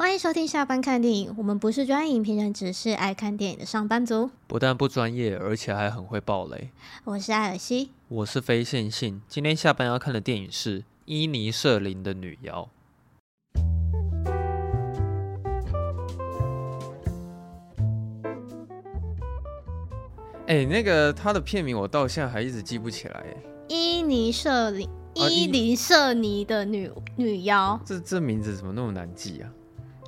欢迎收听下班看电影。我们不是专业影评人，只是爱看电影的上班族。不但不专业，而且还很会爆雷。我是艾尔西，我是非线性。今天下班要看的电影是伊尼舍林的女妖。哎，那个他的片名我到现在还一直记不起来。伊尼舍林，伊尼舍尼的女、啊、女妖。这这名字怎么那么难记啊？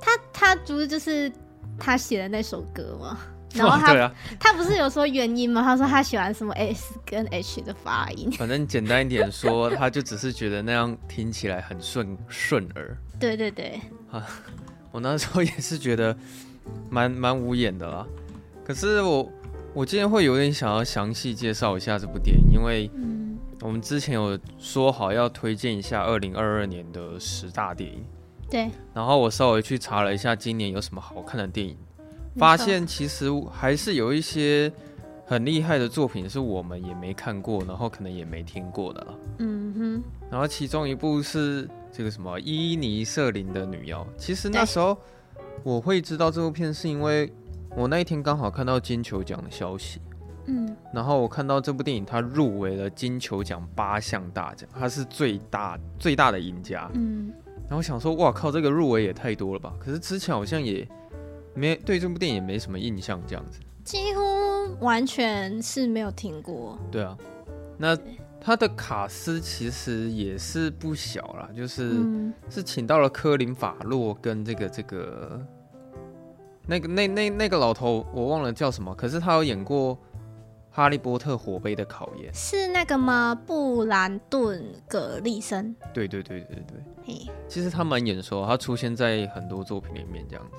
他他不是就是他写的那首歌吗？然后他、哦啊、他不是有说原因吗？他说他喜欢什么 S 跟 H 的发音。反正简单一点说，他就只是觉得那样听起来很顺顺耳。对对对。啊，我那时候也是觉得蛮蛮无眼的啦。可是我我今天会有点想要详细介绍一下这部电影，因为我们之前有说好要推荐一下二零二二年的十大电影。对，然后我稍微去查了一下今年有什么好看的电影，发现其实还是有一些很厉害的作品是我们也没看过，然后可能也没听过的了。嗯哼。然后其中一部是这个什么伊尼瑟林的女妖。其实那时候我会知道这部片，是因为我那一天刚好看到金球奖的消息。嗯。然后我看到这部电影它入围了金球奖八项大奖，它是最大最大的赢家。嗯。然后我想说，哇靠，这个入围也太多了吧？可是之前好像也没对这部电影也没什么印象，这样子，几乎完全是没有听过。对啊，那他的卡司其实也是不小啦，就是、嗯、是请到了科林法洛跟这个这个那个那那那个老头，我忘了叫什么，可是他有演过。《哈利波特：火杯的考验》是那个吗？布兰顿·葛利森。对对对对对。嘿，其实他蛮眼熟，他出现在很多作品里面这样子。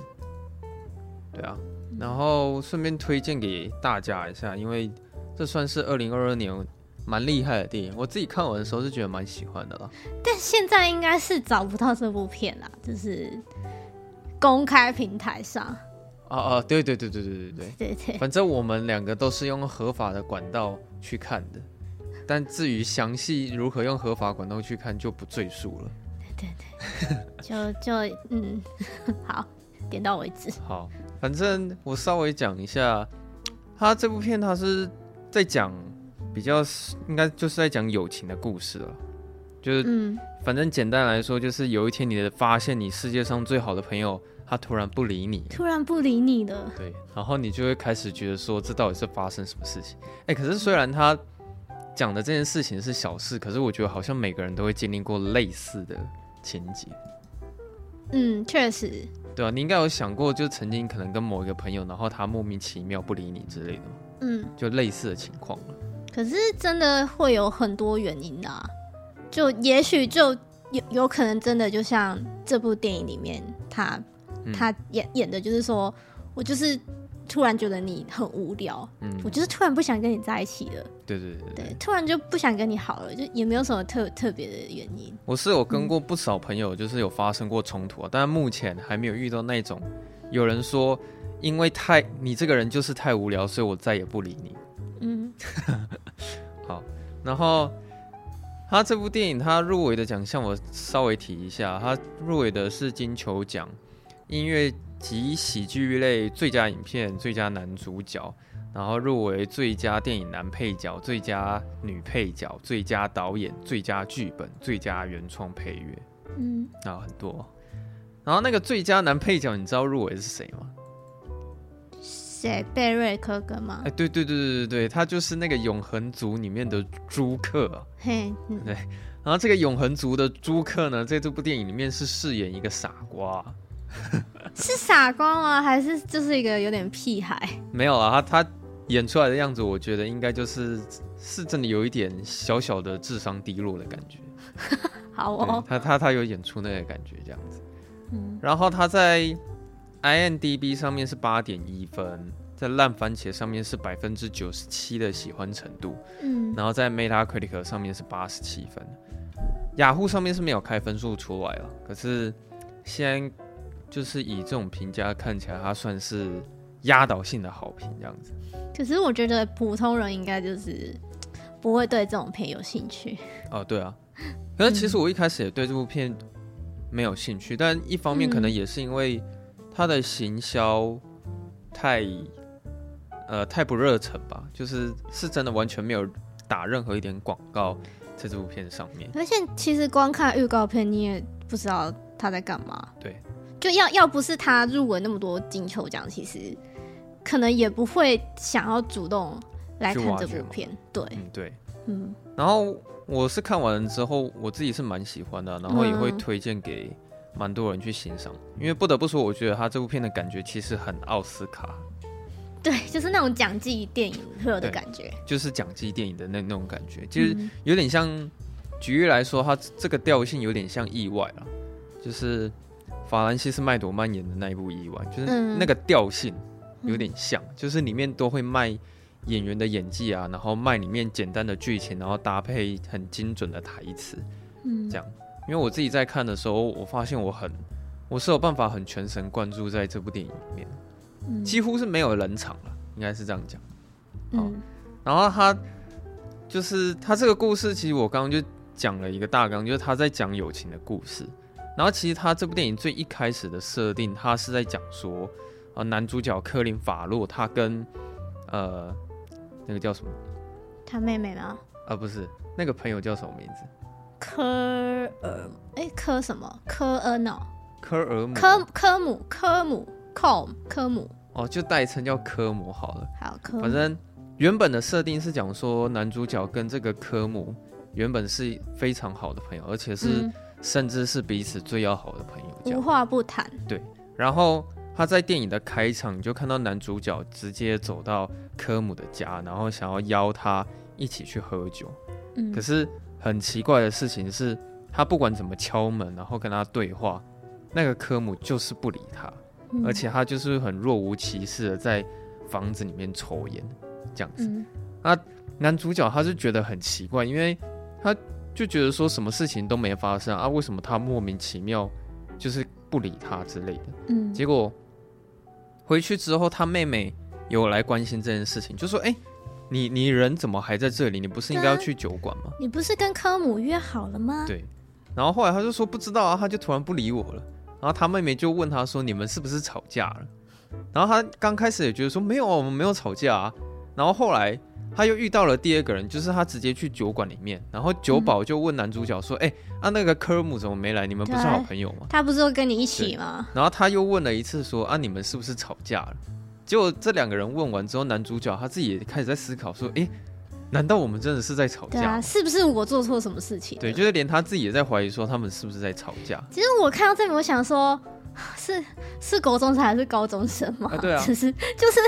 对啊，然后顺便推荐给大家一下，因为这算是二零二二年蛮厉害的电影。我自己看完的时候是觉得蛮喜欢的啦。但现在应该是找不到这部片啦，就是公开平台上。啊啊，对对对对对对对对对，反正我们两个都是用合法的管道去看的，但至于详细如何用合法管道去看，就不赘述了。对对对，就就嗯，好，点到为止。好，反正我稍微讲一下，他这部片他是在讲比较应该就是在讲友情的故事了，就是嗯，反正简单来说，就是有一天你的发现，你世界上最好的朋友。他突然不理你，突然不理你了。对，然后你就会开始觉得说，这到底是发生什么事情？哎，可是虽然他讲的这件事情是小事，可是我觉得好像每个人都会经历过类似的情节。嗯，确实。对啊，你应该有想过，就曾经可能跟某一个朋友，然后他莫名其妙不理你之类的。嗯，就类似的情况。可是真的会有很多原因啊，就也许就有有可能真的就像这部电影里面他。他演演的就是说，我就是突然觉得你很无聊，嗯，我就是突然不想跟你在一起了，对对对突然就不想跟你好了，就也没有什么特特别的原因。我是有跟过不少朋友，就是有发生过冲突啊，嗯，但目前还没有遇到那种有人说，因为太你这个人就是太无聊，所以我再也不理你。嗯，好，然后他这部电影他入围的奖项我稍微提一下，他入围的是金球奖。音乐及喜剧类最佳影片、最佳男主角，然后入围最佳电影男配角、最佳女配角、最佳导演、最佳剧本、最佳原创配乐，嗯，然后很多。然后那个最佳男配角，你知道入围是谁吗？谁？贝瑞科根吗？哎，对对对对对对，他就是那个永恒族里面的朱克。嘿，对。然后这个永恒族的朱克呢，在这部电影里面是饰演一个傻瓜。是傻瓜吗？还是就是一个有点屁孩？没有啊，他他演出来的样子，我觉得应该就是是真的有一点小小的智商低落的感觉。好哦，他他他有演出那个感觉这样子。嗯，然后他在 IMDB 上面是八点一分，在烂番茄上面是百分之九十七的喜欢程度。嗯，然后在 Metacritic 上面是八十七分，雅虎上面是没有开分数出来了，可是现在。就是以这种评价看起来，它算是压倒性的好评这样子。可是我觉得普通人应该就是不会对这种片有兴趣。哦，对啊。可是其实我一开始也对这部片没有兴趣，但一方面可能也是因为它的行销太呃太不热忱吧，就是是真的完全没有打任何一点广告在这部片上面。而且其实光看预告片，你也不知道他在干嘛。对，就要要不是他入围那么多金球奖，其实可能也不会想要主动来看这部片。对，嗯，对，嗯。然后我是看完之后，我自己是蛮喜欢的，然后也会推荐给蛮多人去欣赏。嗯。因为不得不说，我觉得他这部片的感觉其实很奥斯卡。对，就是那种奖季电影会有的感觉，就是奖季电影的那那种感觉，就是有点像，举例来说，它这个调性有点像意外了，就是法兰西斯麦朵曼演的那一部意外，就是那个调性有点像，就是里面都会卖演员的演技啊，然后卖里面简单的剧情，然后搭配很精准的台词，嗯，这样。因为我自己在看的时候，我发现我很，我是有办法很全神贯注在这部电影里面。几乎是没有冷场了，应该是这样讲。嗯，然后他就是他这个故事，其实我刚刚就讲了一个大纲，就是他在讲友情的故事。然后其实他这部电影最一开始的设定，他是在讲说，呃，男主角科林法洛他跟呃那个叫什么？他妹妹吗？啊，不是，那个朋友叫什么名字？科尔，哎，科什么？科恩哦，科尔姆，科科姆，科姆。科科姆哦，就代称叫科姆好了。好，科姆。反正原本的设定是讲说，男主角跟这个科姆原本是非常好的朋友，而且是、嗯、甚至是彼此最要好的朋友，无话不谈。对。然后他在电影的开场，你就看到男主角直接走到科姆的家，然后想要邀他一起去喝酒。嗯。可是很奇怪的事情是，他不管怎么敲门，然后跟他对话，那个科姆就是不理他。而且他就是很若无其事的在房子里面抽烟，这样子。嗯、那男主角他是觉得很奇怪，因为他就觉得说什么事情都没发生啊，为什么他莫名其妙就是不理他之类的。嗯。结果回去之后，他妹妹有来关心这件事情，就说：“哎、欸，你你人怎么还在这里？你不是应该要去酒馆吗？你不是跟科姆约好了吗？”对。然后后来他就说不知道啊，他就突然不理我了。然后他妹妹就问他说：“你们是不是吵架了？”然后他刚开始也觉得说：“没有啊，我们没有吵架啊。”然后后来他又遇到了第二个人，就是他直接去酒馆里面，然后酒保就问男主角说：“哎、嗯，啊那个科姆怎么没来？你们不是好朋友吗？”他不是说跟你一起吗？然后他又问了一次说：“啊，你们是不是吵架了？”结果这两个人问完之后，男主角他自己也开始在思考说：“哎。”难道我们真的是在吵架？是不是我做错什么事情？对，就是连他自己也在怀疑说他们是不是在吵架。其实我看到这里，我想说，是是国中生还是高中生吗？啊对啊，其 实就是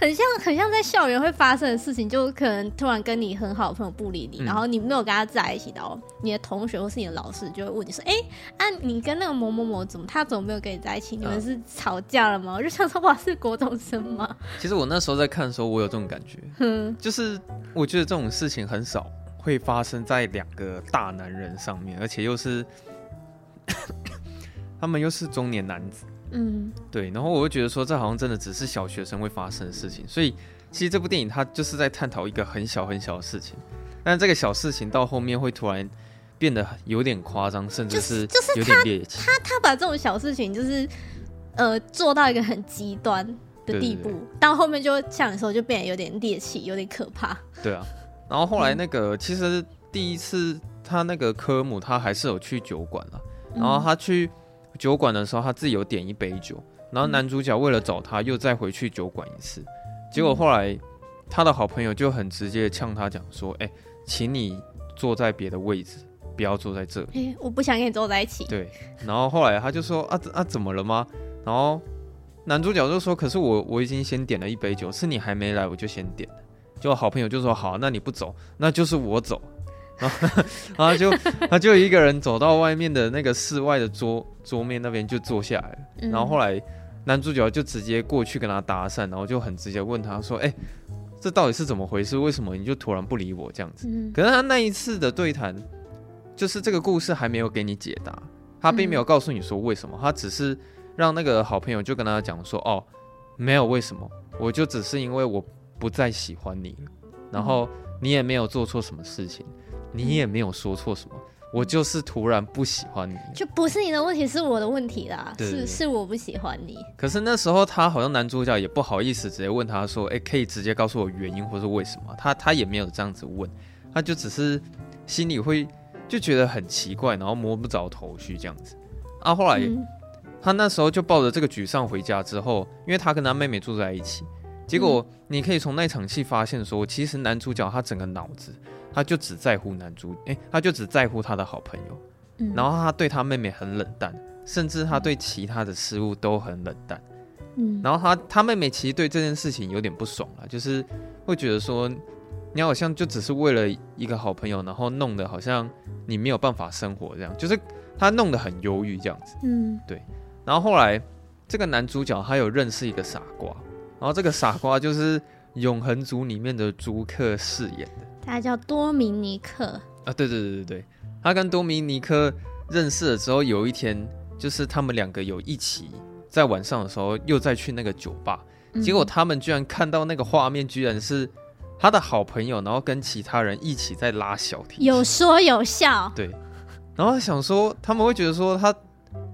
很像很像在校园会发生的事情，就可能突然跟你很好的朋友不理你，嗯、然后你没有跟他在一起，然后你的同学或是你的老师就会问你说：“哎、欸，啊，你跟那个某某某怎么他怎么没有跟你在一起？你们是吵架了吗？” 我就想说，哇，是国中生吗？其实我那时候在看的时候，我有这种感觉，嗯，就是。我觉得这种事情很少会发生在两个大男人上面，而且又是 他们又是中年男子，嗯，对。然后我就觉得说，这好像真的只是小学生会发生的事情。所以其实这部电影它就是在探讨一个很小很小的事情，但这个小事情到后面会突然变得有点夸张，甚至是有点猎奇。他他把这种小事情就是呃做到一个很极端。的地步，对对对，到后面就像你说，就变得有点猎奇，有点可怕。对啊，然后后来那个、嗯、其实第一次他那个科姆他还是有去酒馆了，然后他去酒馆的时候，他自己有点一杯酒，然后男主角为了找他又再回去酒馆一次，结果后来他的好朋友就很直接呛他讲说：“哎、欸，请你坐在别的位置，不要坐在这里。欸”我不想跟你坐在一起。对，然后后来他就说：“啊啊，怎么了吗？”然后。男主角就说：“可是我我已经先点了一杯酒，是你还没来我就先点了。”就好朋友就说：“好，那你不走，那就是我走。” 然后，他就一个人走到外面的那个室外的桌桌面那边就坐下来了。然后后来男主角就直接过去跟他搭讪，然后就很直接问他说：“哎，这到底是怎么回事？为什么你就突然不理我这样子？”可是他那一次的对谈，就是这个故事还没有给你解答，他并没有告诉你说为什么，他只是。让那个好朋友就跟他讲说：“哦，没有为什么，我就只是因为我不再喜欢你了，然后你也没有做错什么事情，你也没有说错什么，我就是突然不喜欢你，就不是你的问题，是我的问题啦。对对对是是我不喜欢你。可是那时候他好像男主角也不好意思直接问他说：“哎、欸，可以直接告诉我原因，或是为什么？”他他也没有这样子问，他就只是心里会就觉得很奇怪，然后摸不着头绪这样子。啊，后来、嗯、他那时候就抱着这个沮丧回家之后，因为他跟他妹妹住在一起，结果你可以从那场戏发现说，其实男主角他整个脑子。他就只在乎男主，哎、欸，他就只在乎他的好朋友，嗯，然后他对他妹妹很冷淡，甚至他对其他的事物都很冷淡，嗯，然后他他妹妹其实对这件事情有点不爽了，就是会觉得说，你好像就只是为了一个好朋友，然后弄得好像你没有办法生活这样，就是他弄得很忧郁这样子，嗯，对，然后后来这个男主角他有认识一个傻瓜，然后这个傻瓜就是永恒族里面的朱克饰演的。他叫多明尼克。啊，对对对对对，他跟多明尼克认识了之后，有一天就是他们两个有一起在晚上的时候又再去那个酒吧，嗯，结果他们居然看到那个画面，居然是他的好朋友，然后跟其他人一起在拉小提琴，有说有笑，对，然后想说他们会觉得说他。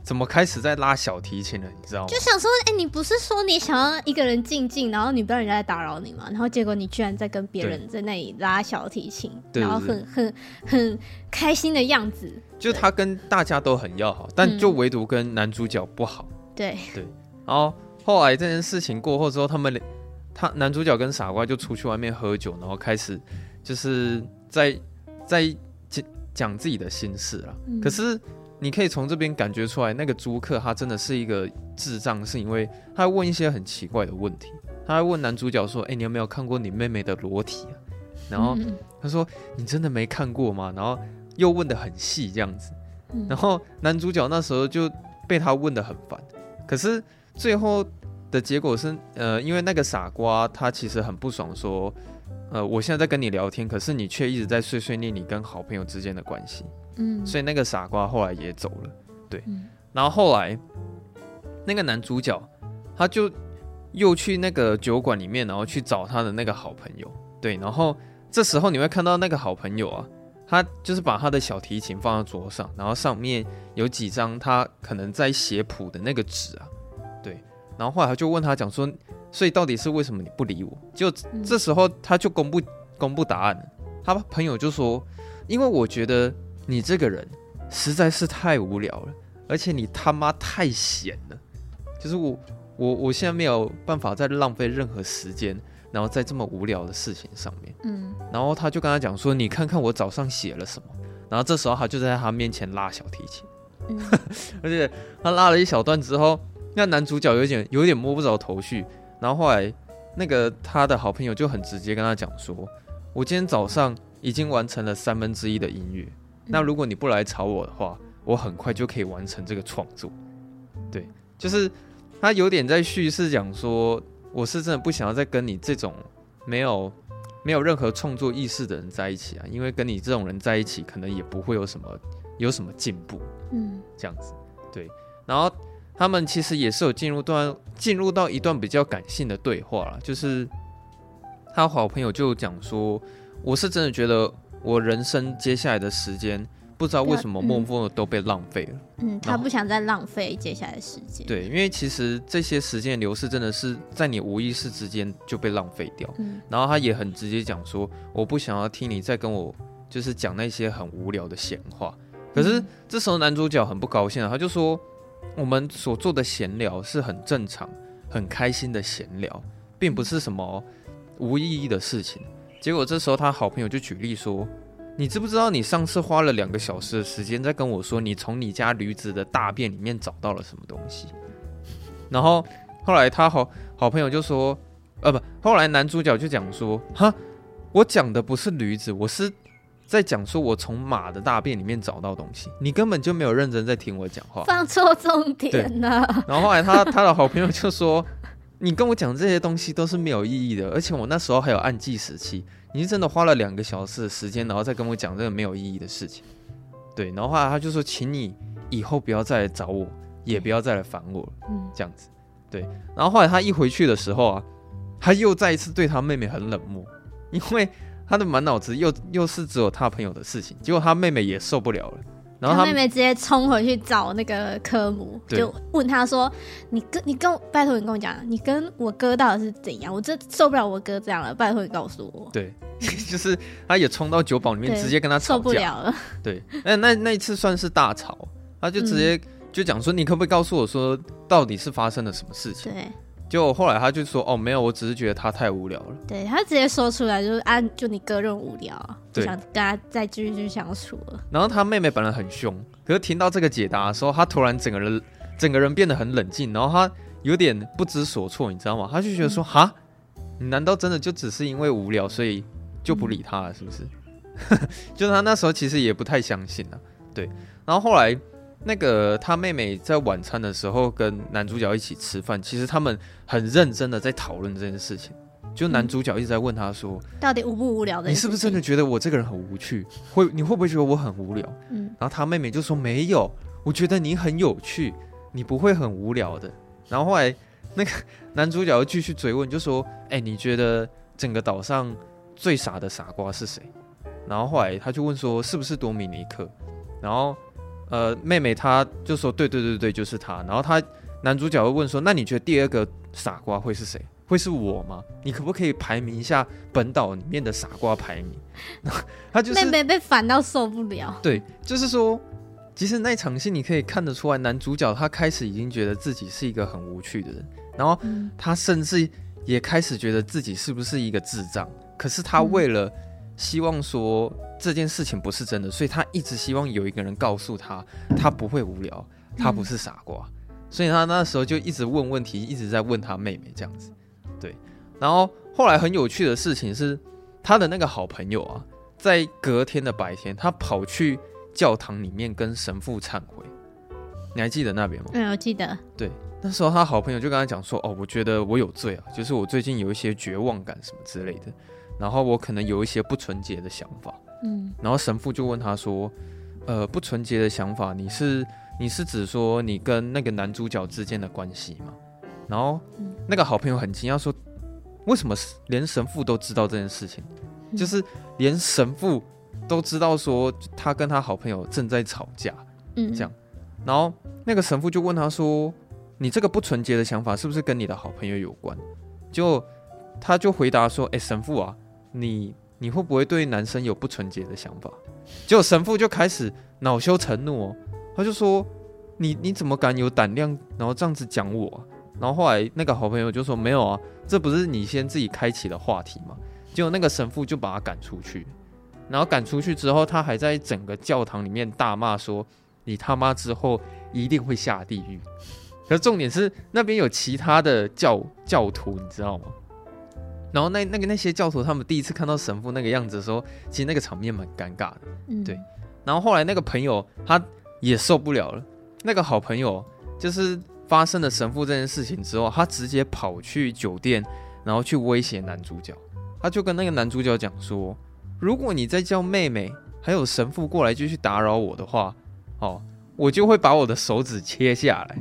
怎么开始在拉小提琴了？你知道吗？就想说，哎、欸，你不是说你想要一个人静静，然后你不让人家来打扰你吗？然后结果你居然在跟别人在那里拉小提琴，然后很很很开心的样子。就他跟大家都很要好，但就唯独跟男主角不好。对对。然后后来这件事情过后之后，他们他男主角跟傻瓜就出去外面喝酒，然后开始就是在在讲讲自己的心事了。嗯、可是。你可以从这边感觉出来，那个租客他真的是一个智障，是因为他问一些很奇怪的问题。他会问男主角说：“哎、欸，你有没有看过你妹妹的裸体啊？” 然后他说：“你真的没看过吗？”然后又问的很细这样子。然后男主角那时候就被他问得很烦。可是最后的结果是，呃，因为那个傻瓜他其实很不爽，说：“呃，我现在在跟你聊天，可是你却一直在碎碎念你跟好朋友之间的关系。”嗯，所以那个傻瓜后来也走了，对。嗯、然后后来那个男主角他就又去那个酒馆里面，然后去找他的那个好朋友，对。然后这时候你会看到那个好朋友啊，他就是把他的小提琴放在桌上，然后上面有几张他可能在写谱的那个纸啊，对。然后后来他就问他讲说，所以到底是为什么你不理我？就这时候他就公布公布答案了，他朋友就说，因为我觉得。你这个人实在是太无聊了，而且你他妈太闲了，就是我我我现在没有办法再浪费任何时间，然后在这么无聊的事情上面。嗯，然后他就跟他讲说：“你看看我早上写了什么。”然后这时候他就在他面前拉小提琴，嗯、而且他拉了一小段之后，那男主角有点有点摸不着头绪。然后后来那个他的好朋友就很直接跟他讲说：“我今天早上已经完成了三分之一的音乐。”那如果你不来吵我的话，我很快就可以完成这个创作。对，就是他有点在叙事讲说，我是真的不想要再跟你这种没有没有任何创作意识的人在一起啊，因为跟你这种人在一起，可能也不会有什么有什么进步。嗯，这样子。对，然后他们其实也是有进入段进入到一段比较感性的对话了，就是他好朋友就讲说，我是真的觉得。我人生接下来的时间，不知道为什么默默的都被浪费了。嗯，他不想再浪费接下来的时间。对，因为其实这些时间流逝真的是在你无意识之间就被浪费掉。嗯，然后他也很直接讲说，我不想要听你再跟我就是讲那些很无聊的闲话。可是这时候男主角很不高兴啊，他就说，我们所做的闲聊是很正常、很开心的闲聊，并不是什么无意义的事情。结果这时候他好朋友就举例说：“你知不知道你上次花了两个小时的时间在跟我说你从你家驴子的大便里面找到了什么东西？”然后后来他好好朋友就说：“呃不，后来男主角就讲说：哈，我讲的不是驴子，我是在讲说我从马的大便里面找到东西。你根本就没有认真在听我讲话，放错重点了。”然后后来他他的好朋友就说。你跟我讲这些东西都是没有意义的，而且我那时候还有按计时器。你是真的花了两个小时的时间，然后再跟我讲这个没有意义的事情。对，然后后来他就说，请你以后不要再来找我，也不要再来烦我了。嗯，这样子。对，然后后来他一回去的时候啊，他又再一次对他妹妹很冷漠，因为他的满脑子又又是只有他朋友的事情，结果他妹妹也受不了了。然后他妹妹直接冲回去找那个科姆，就问他说：“你跟你跟我拜托你跟我讲，你跟我哥到底是怎样？我这受不了我哥这样了，拜托你告诉我。”对，就是他也冲到酒保里面，直接跟他吵架。受不了了。对，那那那一次算是大吵，他就直接就讲说：“你可不可以告诉我说，到底是发生了什么事情？”对。就后来他就说：“哦，没有，我只是觉得他太无聊了。”对，他直接说出来就是啊，就你哥认无聊，不想跟他再继续相处了。然后他妹妹本来很凶，可是听到这个解答的时候，他突然整个人整个人变得很冷静，然后他有点不知所措，你知道吗？他就觉得说：“哈、嗯，你难道真的就只是因为无聊，所以就不理他了，是不是？”嗯、就是他那时候其实也不太相信啊。对，然后后来。那个他妹妹在晚餐的时候跟男主角一起吃饭，其实他们很认真的在讨论这件事情。就男主角一直在问他说：“到底无不无聊的？你是不是真的觉得我这个人很无趣？会你会不会觉得我很无聊？”嗯，然后他妹妹就说：“没有，我觉得你很有趣，你不会很无聊的。”然后后来那个男主角又继续追问，就说：“哎，你觉得整个岛上最傻的傻瓜是谁？”然后后来他就问说：“是不是多米尼克？”然后。呃，妹妹她就说：“对对对对，就是他。”然后他男主角会问说：“那你觉得第二个傻瓜会是谁？会是我吗？你可不可以排名一下本岛里面的傻瓜排名？”他就是 妹妹被烦到受不了。对，就是说，其实那场戏你可以看得出来，男主角他开始已经觉得自己是一个很无趣的人，然后他甚至也开始觉得自己是不是一个智障。可是他为了希望说。这件事情不是真的，所以他一直希望有一个人告诉他，他不会无聊，他不是傻瓜，嗯、所以他那时候就一直问问题，一直在问他妹妹这样子，对。然后后来很有趣的事情是，他的那个好朋友啊，在隔天的白天，他跑去教堂里面跟神父忏悔。你还记得那边吗？嗯，我记得。对，那时候他好朋友就跟他讲说：“哦，我觉得我有罪啊，就是我最近有一些绝望感什么之类的，然后我可能有一些不纯洁的想法。”嗯，然后神父就问他说：“呃，不纯洁的想法，你是你是指说你跟那个男主角之间的关系吗？”然后那个好朋友很惊讶说：“为什么连神父都知道这件事情？就是连神父都知道说他跟他好朋友正在吵架，嗯，这样。然后那个神父就问他说：‘你这个不纯洁的想法是不是跟你的好朋友有关？’就他就回答说：‘哎，神父啊，你。’你会不会对男生有不纯洁的想法？结果神父就开始恼羞成怒哦，他就说：“你你怎么敢有胆量，然后这样子讲我？”然后后来那个好朋友就说：“没有啊，这不是你先自己开启的话题吗？”结果那个神父就把他赶出去，然后赶出去之后，他还在整个教堂里面大骂说：“你他妈之后一定会下地狱。”可是重点是那边有其他的教教徒，你知道吗？然后那那个那些教徒他们第一次看到神父那个样子的时候，其实那个场面蛮尴尬的，嗯、对。然后后来那个朋友他也受不了了，那个好朋友就是发生了神父这件事情之后，他直接跑去酒店，然后去威胁男主角。他就跟那个男主角讲说：“如果你再叫妹妹还有神父过来继续打扰我的话，哦。”我就会把我的手指切下来。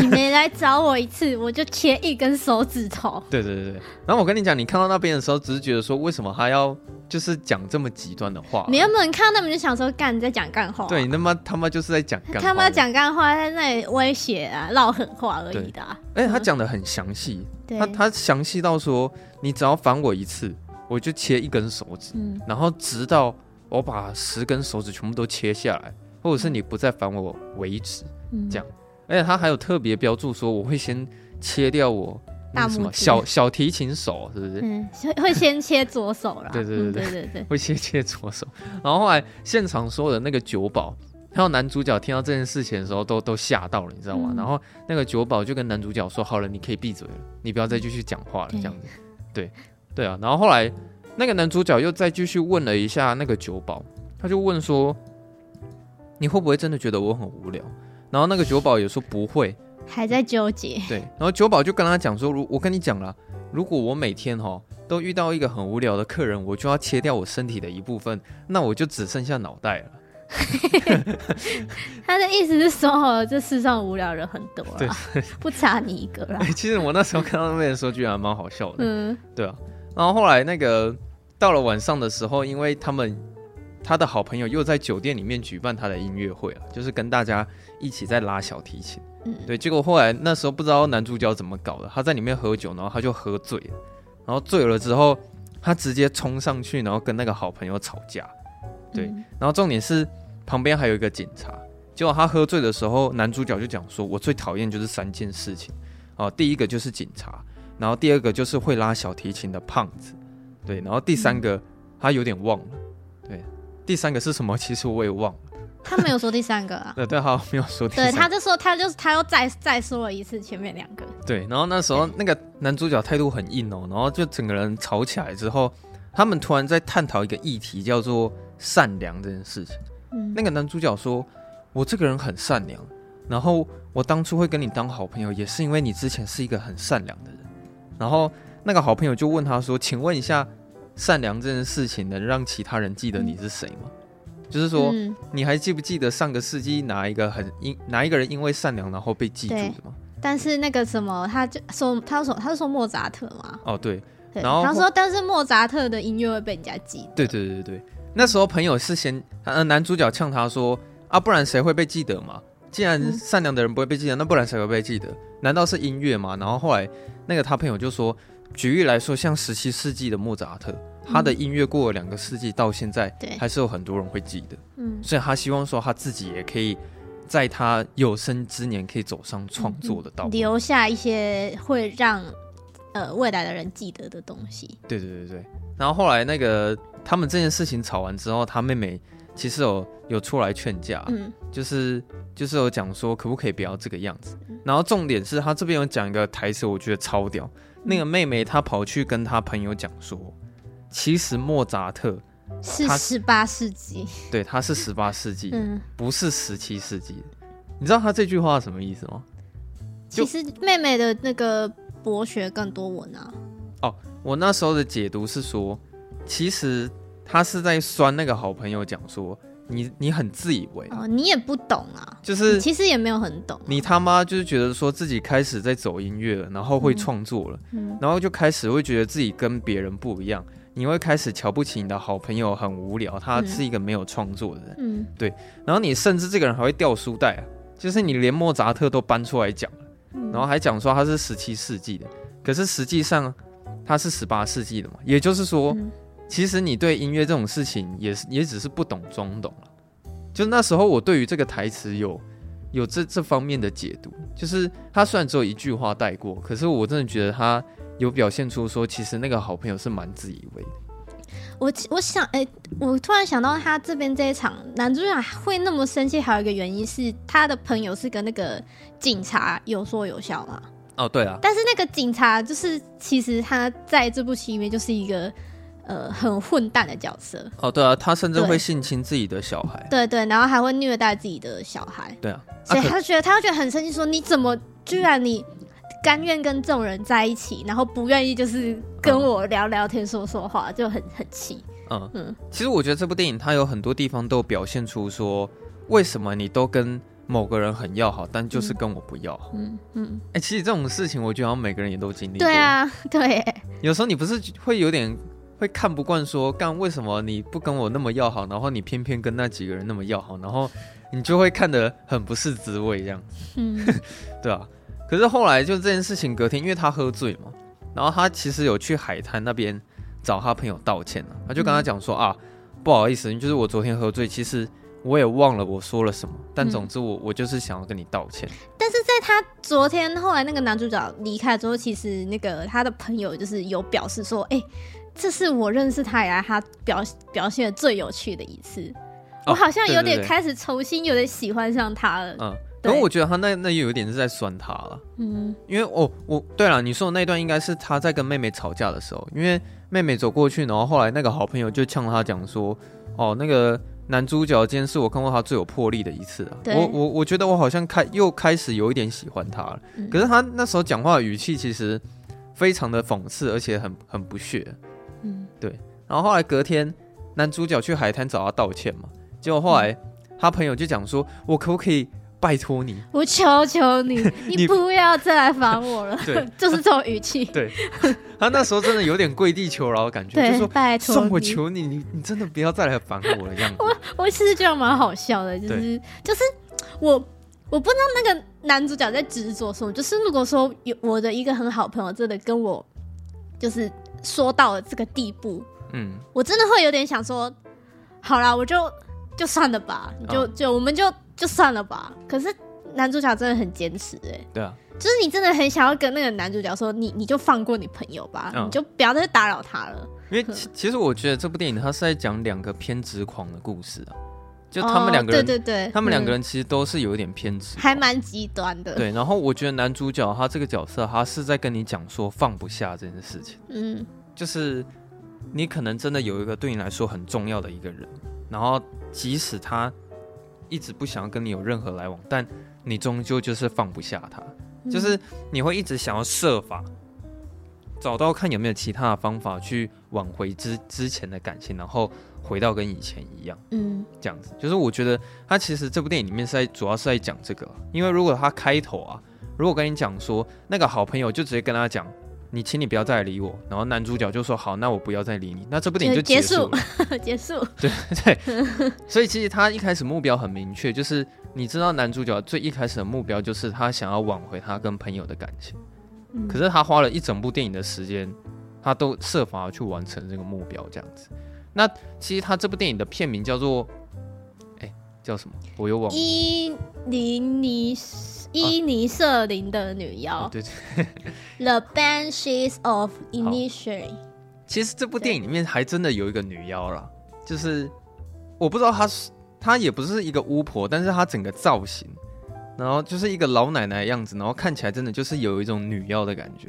你没来找我一次，我就切一根手指头。对对对，然后我跟你讲，你看到那边的时候，只是觉得说，为什么他要就是讲这么极端的话？你有没有看到那边就想说，干你在讲干话？对，你他妈他妈就是在讲干话。他妈讲干话，在那里威胁啊，唠狠话而已的、啊。而且他讲的很详细，嗯、他他详细到说，你只要烦我一次，我就切一根手指，嗯、然后直到我把十根手指全部都切下来。或者是你不再烦我为止，嗯、这样，而且他还有特别标注说，我会先切掉我那什么小小提琴手，是不是？嗯，会先切左手啦。对对对对、嗯、对会先切左手。然后后来现场所有的那个酒保，还有男主角听到这件事情的时候都，都都吓到了，你知道吗？嗯、然后那个酒保就跟男主角说：“好了，你可以闭嘴了，你不要再继续讲话了。”这样子，对对啊。然后后来那个男主角又再继续问了一下那个酒保，他就问说。你会不会真的觉得我很无聊？然后那个酒保也说不会，还在纠结。对，然后酒保就跟他讲说：“如我跟你讲了，如果我每天哈都遇到一个很无聊的客人，我就要切掉我身体的一部分，那我就只剩下脑袋了。”他的意思是说，这世上无聊人很多啊，不差你一个啦。其实我那时候看到那边的时候，居然蛮好笑的。嗯，对啊。然后后来那个。到了晚上的时候，因为他们他的好朋友又在酒店里面举办他的音乐会了，就是跟大家一起在拉小提琴。嗯，对。结果后来那时候不知道男主角怎么搞的，他在里面喝酒，然后他就喝醉了，然后醉了之后，他直接冲上去，然后跟那个好朋友吵架。对，然后重点是旁边还有一个警察。结果他喝醉的时候，男主角就讲说：“我最讨厌就是三件事情，哦，第一个就是警察，然后第二个就是会拉小提琴的胖子，对，然后第三个、嗯、他有点忘了，对，第三个是什么？其实我也忘了。他没有说第三个啊？对对，好，没有说第三个。对，他就说他就是他又再再说了一次前面两个。对，然后那时候那个男主角态度很硬哦，然后就整个人吵起来之后，他们突然在探讨一个议题，叫做善良这件事情。嗯，那个男主角说。我这个人很善良，然后我当初会跟你当好朋友，也是因为你之前是一个很善良的人。然后那个好朋友就问他说：“请问一下，善良这件事情能让其他人记得你是谁吗？嗯、就是说，嗯、你还记不记得上个世纪哪一个很因哪一个人因为善良然后被记住的吗？”但是那个什么，他就说，他说，他是说莫扎特嘛？哦，对。对然后他说，但是莫扎特的音乐会被人家记得。对对对对，那时候朋友是先，呃，男主角呛他说。啊，不然谁会被记得嘛？既然善良的人不会被记得，嗯、那不然谁会被记得？难道是音乐吗？然后后来那个他朋友就说，举例来说，像十七世纪的莫扎特，他的音乐过了两个世纪到现在，还是有很多人会记得。嗯，所以他希望说他自己也可以在他有生之年可以走上创作的道路，嗯，留下一些会让呃未来的人记得的东西。对对对对。然后后来那个他们这件事情吵完之后，他妹妹。其实有有出来劝架，嗯，就是就是有讲说可不可以不要这个样子。然后重点是他这边有讲一个台词，我觉得超屌。那个妹妹她跑去跟她朋友讲说，其实莫扎特是十八世纪，对，他是十八世纪，嗯，不是十七世纪。你知道他这句话什么意思吗？其实妹妹的那个博学更多文啊。哦，我那时候的解读是说，其实。他是在酸那个好朋友，讲说你你很自以为哦，你也不懂啊，就是其实也没有很懂。你他妈就是觉得说自己开始在走音乐了，然后会创作了，嗯，然后就开始会觉得自己跟别人不一样，你会开始瞧不起你的好朋友，很无聊，他是一个没有创作的人，嗯，对。然后你甚至这个人还会掉书袋啊，就是你连莫扎特都搬出来讲了，然后还讲说他是十七世纪的，可是实际上他是十八世纪的嘛，也就是说。其实你对音乐这种事情也是也只是不懂装懂了。就那时候我对于这个台词有有这这方面的解读，就是他虽然只有一句话带过，可是我真的觉得他有表现出说，其实那个好朋友是蛮自以为的。我我想，哎、欸，我突然想到他这边这一场男主角会那么生气，还有一个原因是他的朋友是跟那个警察有说有笑嘛。哦，对啊。但是那个警察就是其实他在这部戏里面就是一个。呃，很混蛋的角色。哦，对啊，他甚至会性侵自己的小孩，对对，然后还会虐待自己的小孩，对啊，所以他觉得他会觉得很生气，说你怎么居然你甘愿跟这种人在一起，然后不愿意就是跟我聊聊天说说话，就很很气。嗯。嗯，其实我觉得这部电影它有很多地方都表现出说，为什么你都跟某个人很要好，但就是跟我不要。好。嗯嗯，哎，其实这种事情我觉得好像每个人也都经历过。对啊，对，有时候你不是会有点。会看不惯，说干为什么你不跟我那么要好，然后你偏偏跟那几个人那么要好，然后你就会看得很不是滋味这样，嗯，对啊。可是后来就这件事情隔天，因为他喝醉嘛，然后他其实有去海滩那边找他朋友道歉了，他就跟他讲说、嗯、啊，不好意思，就是我昨天喝醉，其实我也忘了我说了什么，但总之我我就是想要跟你道歉。但是在他昨天后来那个男主角离开之后，其实那个他的朋友就是有表示说，哎、欸。这是我认识他以来，他表表现的最有趣的一次。我好像有点开始重新有点喜欢上他了。嗯，可是我觉得他那那又有点是在酸他了。嗯，因为哦，我对了，你说的那段应该是他在跟妹妹吵架的时候，因为妹妹走过去，然后后来那个好朋友就呛他讲说：“哦，那个男主角今天是我看过他最有魄力的一次啊。”我我我觉得我好像开又开始有一点喜欢他了。可是他那时候讲话的语气其实非常的讽刺，而且很很不屑。嗯，对。然后后来隔天，男主角去海滩找他道歉嘛。结果后来他朋友就讲说：“我可不可以拜托你，我求求你，你不要再来烦我了。对，就是这种语气。对，他那时候真的有点跪地求饶的感觉，就说拜托，我求你，你你真的不要再来烦我了这样子。我我其实觉得蛮好笑的，就是就是我我不知道那个男主角在执着什么，就是如果说有我的一个很好朋友真的跟我就是说到了这个地步，嗯，我真的会有点想说，好啦，我就就算了吧，就就我们就。就算了吧。可是男主角真的很坚持，哎，对啊，就是你真的很想要跟那个男主角说，你你就放过你朋友吧，嗯、你就不要再打扰他了。因为其其实我觉得这部电影它是在讲两个偏执狂的故事啊，就他们两个人，哦、对对对，他们两个人其实都是有一点偏执，还蛮极端的。对，然后我觉得男主角他这个角色，他是在跟你讲说放不下这件事情，嗯，就是你可能真的有一个对你来说很重要的一个人，然后即使他。一直不想要跟你有任何来往，但你终究就是放不下他，嗯、就是你会一直想要设法找到看有没有其他的方法去挽回之之前的感情，然后回到跟以前一样，嗯，这样子。就是我觉得他其实这部电影里面是在主要是在讲这个，因为如果他开头啊，如果跟你讲说那个好朋友就直接跟他讲。你请你不要再来理我，然后男主角就说好，那我不要再理你，那这部电影就结束，结束。对对，所以其实他一开始目标很明确，就是你知道男主角最一开始的目标就是他想要挽回他跟朋友的感情，嗯、可是他花了一整部电影的时间，他都设法要去完成这个目标，这样子。那其实他这部电影的片名叫做，哎，叫什么？我又忘了。伊尼尼。伊尼瑟林的女妖，啊，对对，The Banshees of Inisherin。其实这部电影里面还真的有一个女妖啦，就是我不知道她是她也不是一个巫婆，但是她整个造型，然后就是一个老奶奶的样子，然后看起来真的就是有一种女妖的感觉。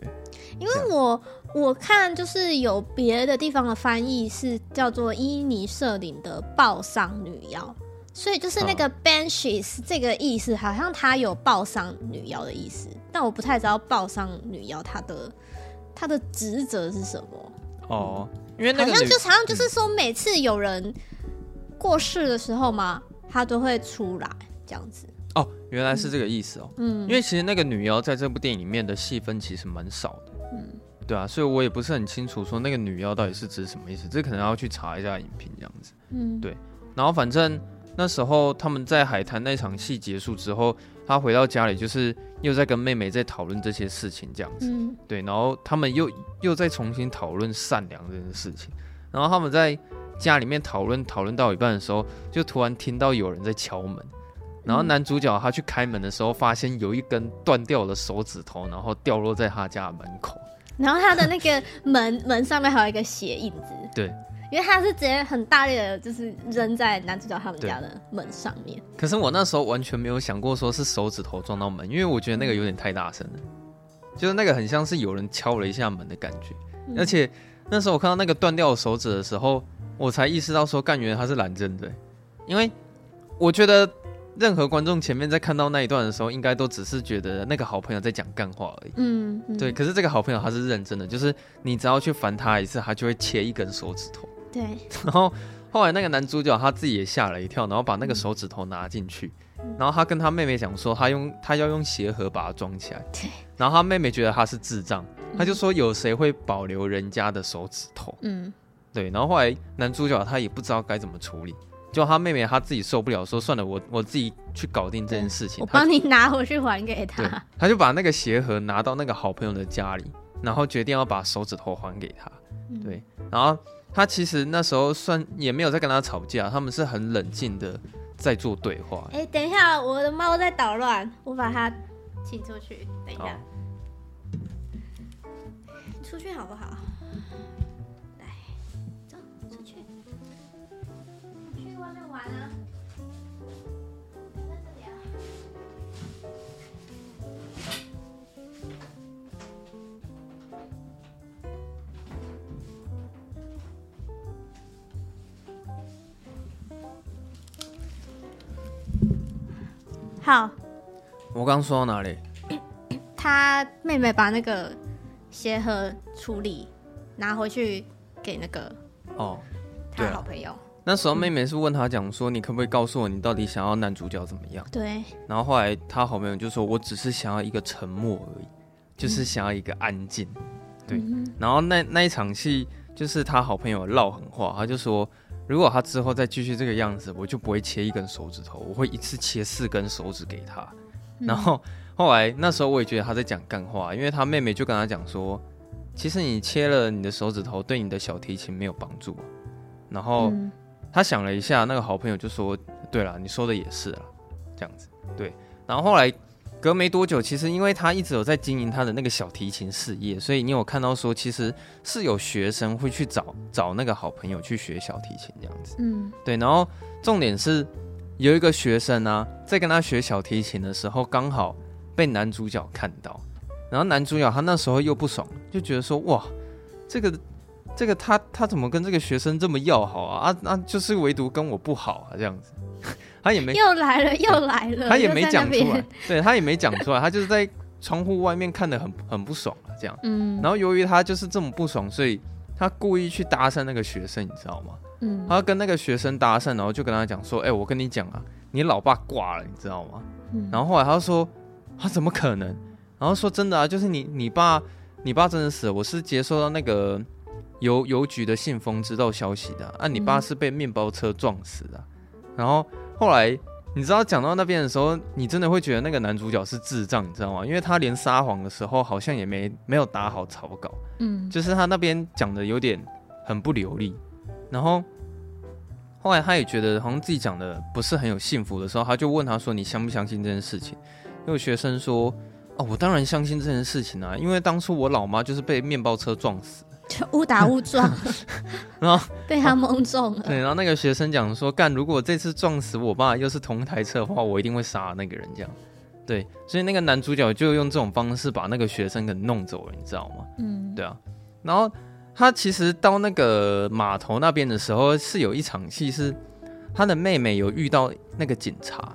因为我我看就是有别的地方的翻译是叫做伊尼舍林的报丧女妖。所以就是那个 Banshees 这个意思，好像它有报丧女妖的意思，但我不太知道报丧女妖她的她的职责是什么。哦，因为好像就好像就是说，每次有人过世的时候嘛，她都会出来这样子。哦，原来是这个意思哦。嗯，因为其实那个女妖在这部电影里面的戏份其实蛮少的。嗯，对啊，所以我也不是很清楚说那个女妖到底是指什么意思，这可能要去查一下影评这样子。嗯，对，然后反正。那时候他们在海滩那场戏结束之后，他回到家里，就是又在跟妹妹在讨论这些事情，这样子。嗯、对，然后他们又又在重新讨论善良这件事情。然后他们在家里面讨论讨论到一半的时候，就突然听到有人在敲门。然后男主角他去开门的时候，发现有一根断掉的手指头，然后掉落在他家门口。然后他的那个门门上面还有一个血印子。对。因为他是直接很大力的，就是扔在男主角他们家的门上面。可是我那时候完全没有想过说是手指头撞到门，因为我觉得那个有点太大声了，就是那个很像是有人敲了一下门的感觉。嗯、而且那时候我看到那个断掉的手指的时候，我才意识到说干员他是懒真的，因为我觉得任何观众前面在看到那一段的时候，应该都只是觉得那个好朋友在讲干话而已。嗯，嗯对。可是这个好朋友他是认真的，就是你只要去烦他一次，他就会切一根手指头。对，然后后来那个男主角他自己也吓了一跳，然后把那个手指头拿进去，嗯、然后他跟他妹妹讲说，他用他要用鞋盒把它装起来。对，然后他妹妹觉得他是智障，嗯、他就说有谁会保留人家的手指头？嗯，对，然后后来男主角他也不知道该怎么处理，就他妹妹他自己受不了，说算了，我我自己去搞定这件事情，我帮你拿回去还给他。他就把那个鞋盒拿到那个好朋友的家里，然后决定要把手指头还给他。嗯、对，然后。他其实那时候算也没有在跟他吵架，他们是很冷静的在做对话。哎、欸，等一下，我的猫在捣乱，我把它请出去。等一下，好出去好不好？来，走，出，去外面玩啊。好，我刚说到哪里？他妹妹把那个鞋盒处理，拿回去给那个哦，他的好朋友。那时候妹妹是问他讲说，你可不可以告诉我，你到底想要男主角怎么样？对。然后后来他好朋友就说，我只是想要一个沉默而已，就是想要一个安静。对。然后那那一场戏，就是他好朋友唠狠话，他就说，如果他之后再继续这个样子，我就不会切一根手指头，我会一次切四根手指给他。然后后来那时候我也觉得他在讲干话，因为他妹妹就跟他讲说，其实你切了你的手指头，对你的小提琴没有帮助。然后。他想了一下，那个好朋友就说：“对了，你说的也是啊，这样子对。”然后后来隔没多久，其实因为他一直有在经营他的那个小提琴事业，所以你有看到说，其实是有学生会去找找那个好朋友去学小提琴这样子。嗯，对。然后重点是有一个学生啊，在跟他学小提琴的时候，刚好被男主角看到，然后男主角他那时候又不爽，就觉得说：“哇，这个。”这个他他怎么跟这个学生这么要好啊？啊，那、啊、就是唯独跟我不好啊，这样子，他也没又来了 又来了，他也没讲出来，对他也没讲出来，他就是在窗户外面看的很很不爽啊，这样，嗯，然后由于他就是这么不爽，所以他故意去搭讪那个学生，你知道吗？嗯，他跟那个学生搭讪，然后就跟他讲说，哎、欸，我跟你讲啊，你老爸挂了，你知道吗？嗯，然后后来他说，他怎么可能？然后说真的啊，就是你你爸你爸真的死了，我是接收到那个。邮邮局的信封知道消息的，啊，你爸是被面包车撞死的。嗯、然后后来你知道讲到那边的时候，你真的会觉得那个男主角是智障，你知道吗？因为他连撒谎的时候好像也没没有打好草稿，嗯，就是他那边讲的有点很不流利。然后后来他也觉得好像自己讲的不是很有幸福的时候，他就问他说：“你相不相信这件事情？”有学生说：“哦，我当然相信这件事情啊，因为当初我老妈就是被面包车撞死。”就误打误撞，然后 被他蒙中了。对，然后那个学生讲说：“干，如果这次撞死我爸又是同一台车的话，我一定会杀那个人。”这样，对，所以那个男主角就用这种方式把那个学生给弄走了，你知道吗？嗯，对啊。然后他其实到那个码头那边的时候，是有一场戏是他的妹妹有遇到那个警察，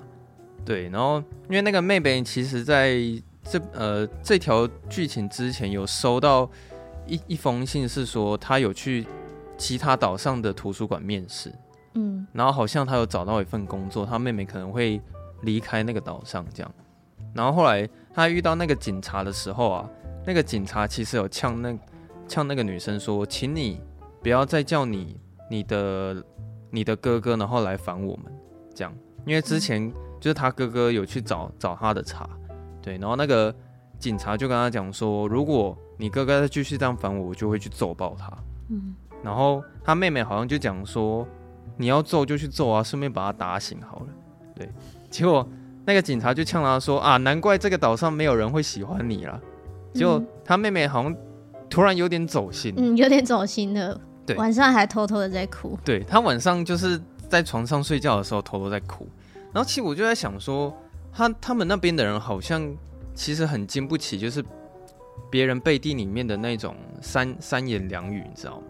对，然后因为那个妹妹其实在这呃这条剧情之前有收到。一一封信是说他有去其他岛上的图书馆面试，嗯，然后好像他有找到一份工作，他妹妹可能会离开那个岛上这样，然后后来他遇到那个警察的时候啊，那个警察其实有呛那呛那个女生说，请你不要再叫你你的你的哥哥然后来烦我们。这样，因为之前就是他哥哥有去找找他的茬，对，然后那个警察就跟他讲说，如果你哥哥再继续这样烦我，我就会去揍爆他。嗯，然后他妹妹好像就讲说，你要揍就去揍啊，顺便把他打醒好了。对，结果那个警察就呛他说啊，难怪这个岛上没有人会喜欢你了。结果他妹妹好像突然有点走心，嗯，有点走心了。对，晚上还偷偷的在哭。对，他晚上就是在床上睡觉的时候偷偷在哭。然后其实我就在想说，他他们那边的人好像其实很经不起，就是。别人背地里面的那种三三言两语，你知道吗？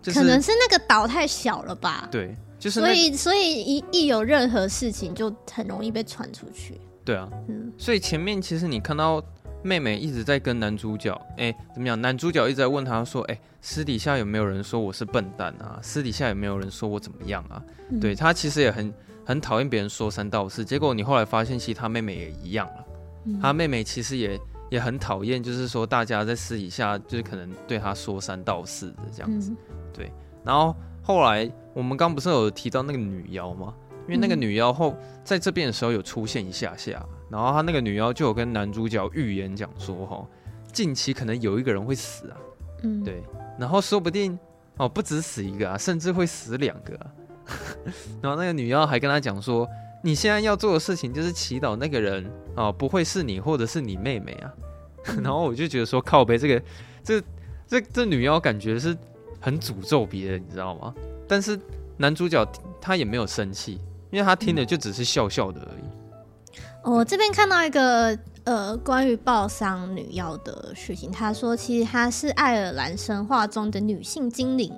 就是、可能是那个岛太小了吧？对，就是所以所以一一有任何事情就很容易被传出去。对啊，嗯，所以前面其实你看到妹妹一直在跟男主角，哎、欸，怎么样？男主角一直在问他说，哎、欸，私底下有没有人说我是笨蛋啊？私底下有没有人说我怎么样啊？嗯、对，他其实也很很讨厌别人说三道四。结果你后来发现，其实他妹妹也一样了。嗯、他妹妹其实也。也很讨厌，就是说大家在私底下就是可能对他说三道四的这样子，嗯、对。然后后来我们刚不是有提到那个女妖吗？因为那个女妖后在这边的时候有出现一下下，然后他那个女妖就有跟男主角预言讲说，哈，近期可能有一个人会死啊，嗯，对。然后说不定哦，不止死一个啊，甚至会死两个啊。然后那个女妖还跟他讲说，你现在要做的事情就是祈祷那个人哦，不会是你或者是你妹妹啊。然后我就觉得说靠背这个，这这这女妖感觉是很诅咒别人，你知道吗？但是男主角他也没有生气，因为他听的就只是笑笑的而已。我、哦、这边看到一个呃关于报丧女妖的事情，他说其实她是爱尔兰神话中的女性精灵，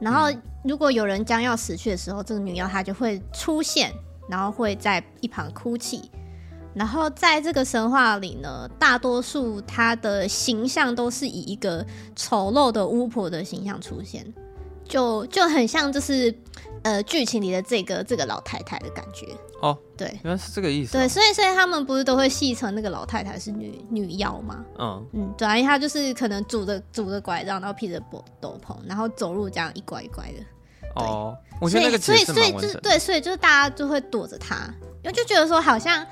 然后如果有人将要死去的时候，这个女妖她就会出现，然后会在一旁哭泣。然后在这个神话里呢，大多数她的形象都是以一个丑陋的巫婆的形象出现，就就很像就是呃剧情里的这个这个老太太的感觉。哦，对，原来是这个意思。对，所以所以他们不是都会戏称那个老太太是女女妖吗？嗯嗯，对啊，因为她就是可能拄着拄着拐杖，然后披着斗斗篷，然后走路这样一拐一拐的。哦，我觉得那个所以所以就是对，所以就是大家就会躲着他，因为就觉得说好像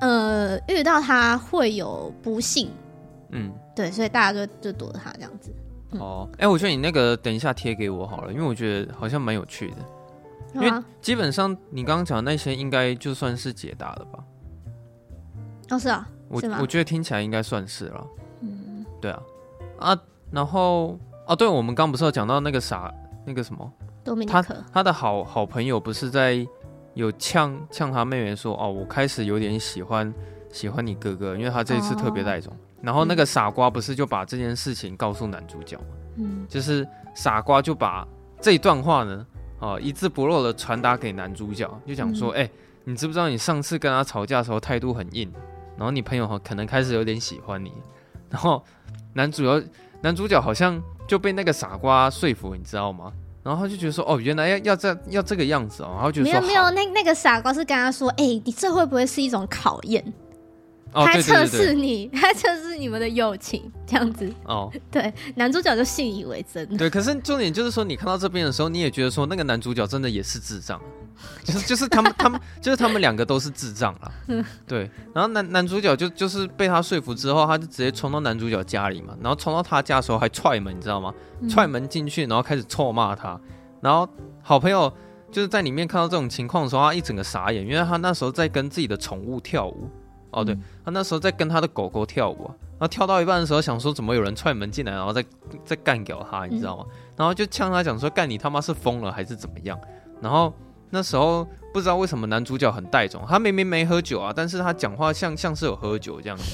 呃遇到他会有不幸。嗯，对，所以大家就就躲着他这样子。嗯、哦，哎、欸，我觉得你那个等一下贴给我好了，因为我觉得好像蛮有趣的。因为基本上你刚刚讲的那些应该就算是解答了吧？哦，是啊，我？我觉得听起来应该算是了。嗯，对啊，啊，然后哦，对，我们刚不是有讲到那个啥，那个什么，他他的好好朋友不是在有呛呛他妹妹说，哦，我开始有点喜欢喜欢你哥哥，因为他这一次特别带种。哦、然后那个傻瓜不是就把这件事情告诉男主角吗？嗯，就是傻瓜就把这一段话呢。哦，一字不漏的传达给男主角，就讲说，哎、嗯欸，你知不知道你上次跟他吵架的时候态度很硬，然后你朋友可能开始有点喜欢你，然后男主角男主角好像就被那个傻瓜说服，你知道吗？然后他就觉得说，哦，原来要要这要这个样子哦，然后就说没有没有，那那个傻瓜是跟他说，哎、欸，你这会不会是一种考验？他测试你，他测试你们的友情，这样子哦。对，男主角就信以为真。对，可是重点就是说，你看到这边的时候，你也觉得说，那个男主角真的也是智障，就是就是他们他们就是他们两个都是智障啊。对，然后男男主角就就是被他说服之后，他就直接冲到男主角家里嘛，然后冲到他家的时候还踹门，你知道吗？踹门进去，然后开始臭骂他。然后好朋友就是在里面看到这种情况的时候，他一整个傻眼，因为他那时候在跟自己的宠物跳舞。哦，对，他那时候在跟他的狗狗跳舞啊，然后跳到一半的时候，想说怎么有人踹门进来，然后再再干掉他，你知道吗？然后就呛他讲说，干你他妈是疯了还是怎么样？然后那时候不知道为什么男主角很带种，他明明没喝酒啊，但是他讲话像像是有喝酒这样子，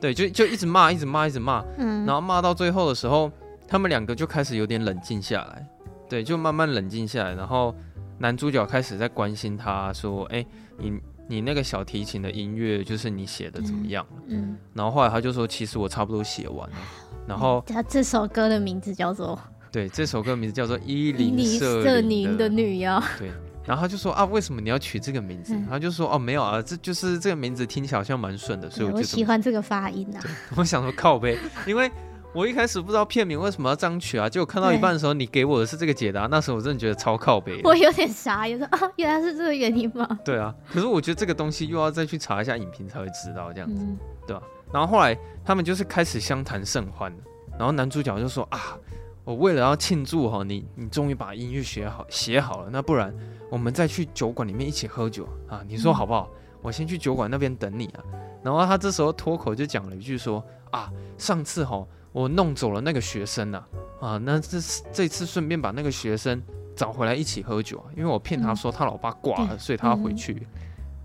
对，就就一直骂，一直骂，一直骂，嗯然后骂到最后的时候，他们两个就开始有点冷静下来，对，就慢慢冷静下来，然后男主角开始在关心他说，哎，你。你那个小提琴的音乐就是你写的怎么样？嗯，嗯，然后后来他就说，其实我差不多写完了。然后他这首歌的名字叫做……对，这首歌的名字叫做《伊林瑟宁的女妖》。对，然后他就说啊，为什么你要取这个名字？嗯、他就说哦，没有啊，这就是这个名字听起来好像蛮顺的，所以我就我喜欢这个发音啊。我想说靠背，因为。我一开始不知道片名为什么要这样取啊，结果看到一半的时候，你给我的是这个解答，那时候我真的觉得超靠北。我有点傻，也说啊，原来是这个原因吗？对啊，可是我觉得这个东西又要再去查一下影评才会知道这样子，嗯、对吧？然后后来他们就是开始相谈甚欢，然后男主角就说啊，我为了要庆祝哈，你你终于把音乐学好写好了，那不然我们再去酒馆里面一起喝酒啊，你说好不好？嗯、我先去酒馆那边等你啊。然后他这时候脱口就讲了一句说啊，上次哈。我弄走了那个学生呐、啊，啊，那这这次顺便把那个学生找回来一起喝酒啊，因为我骗他说他老爸挂了，嗯、所以他要回去。嗯、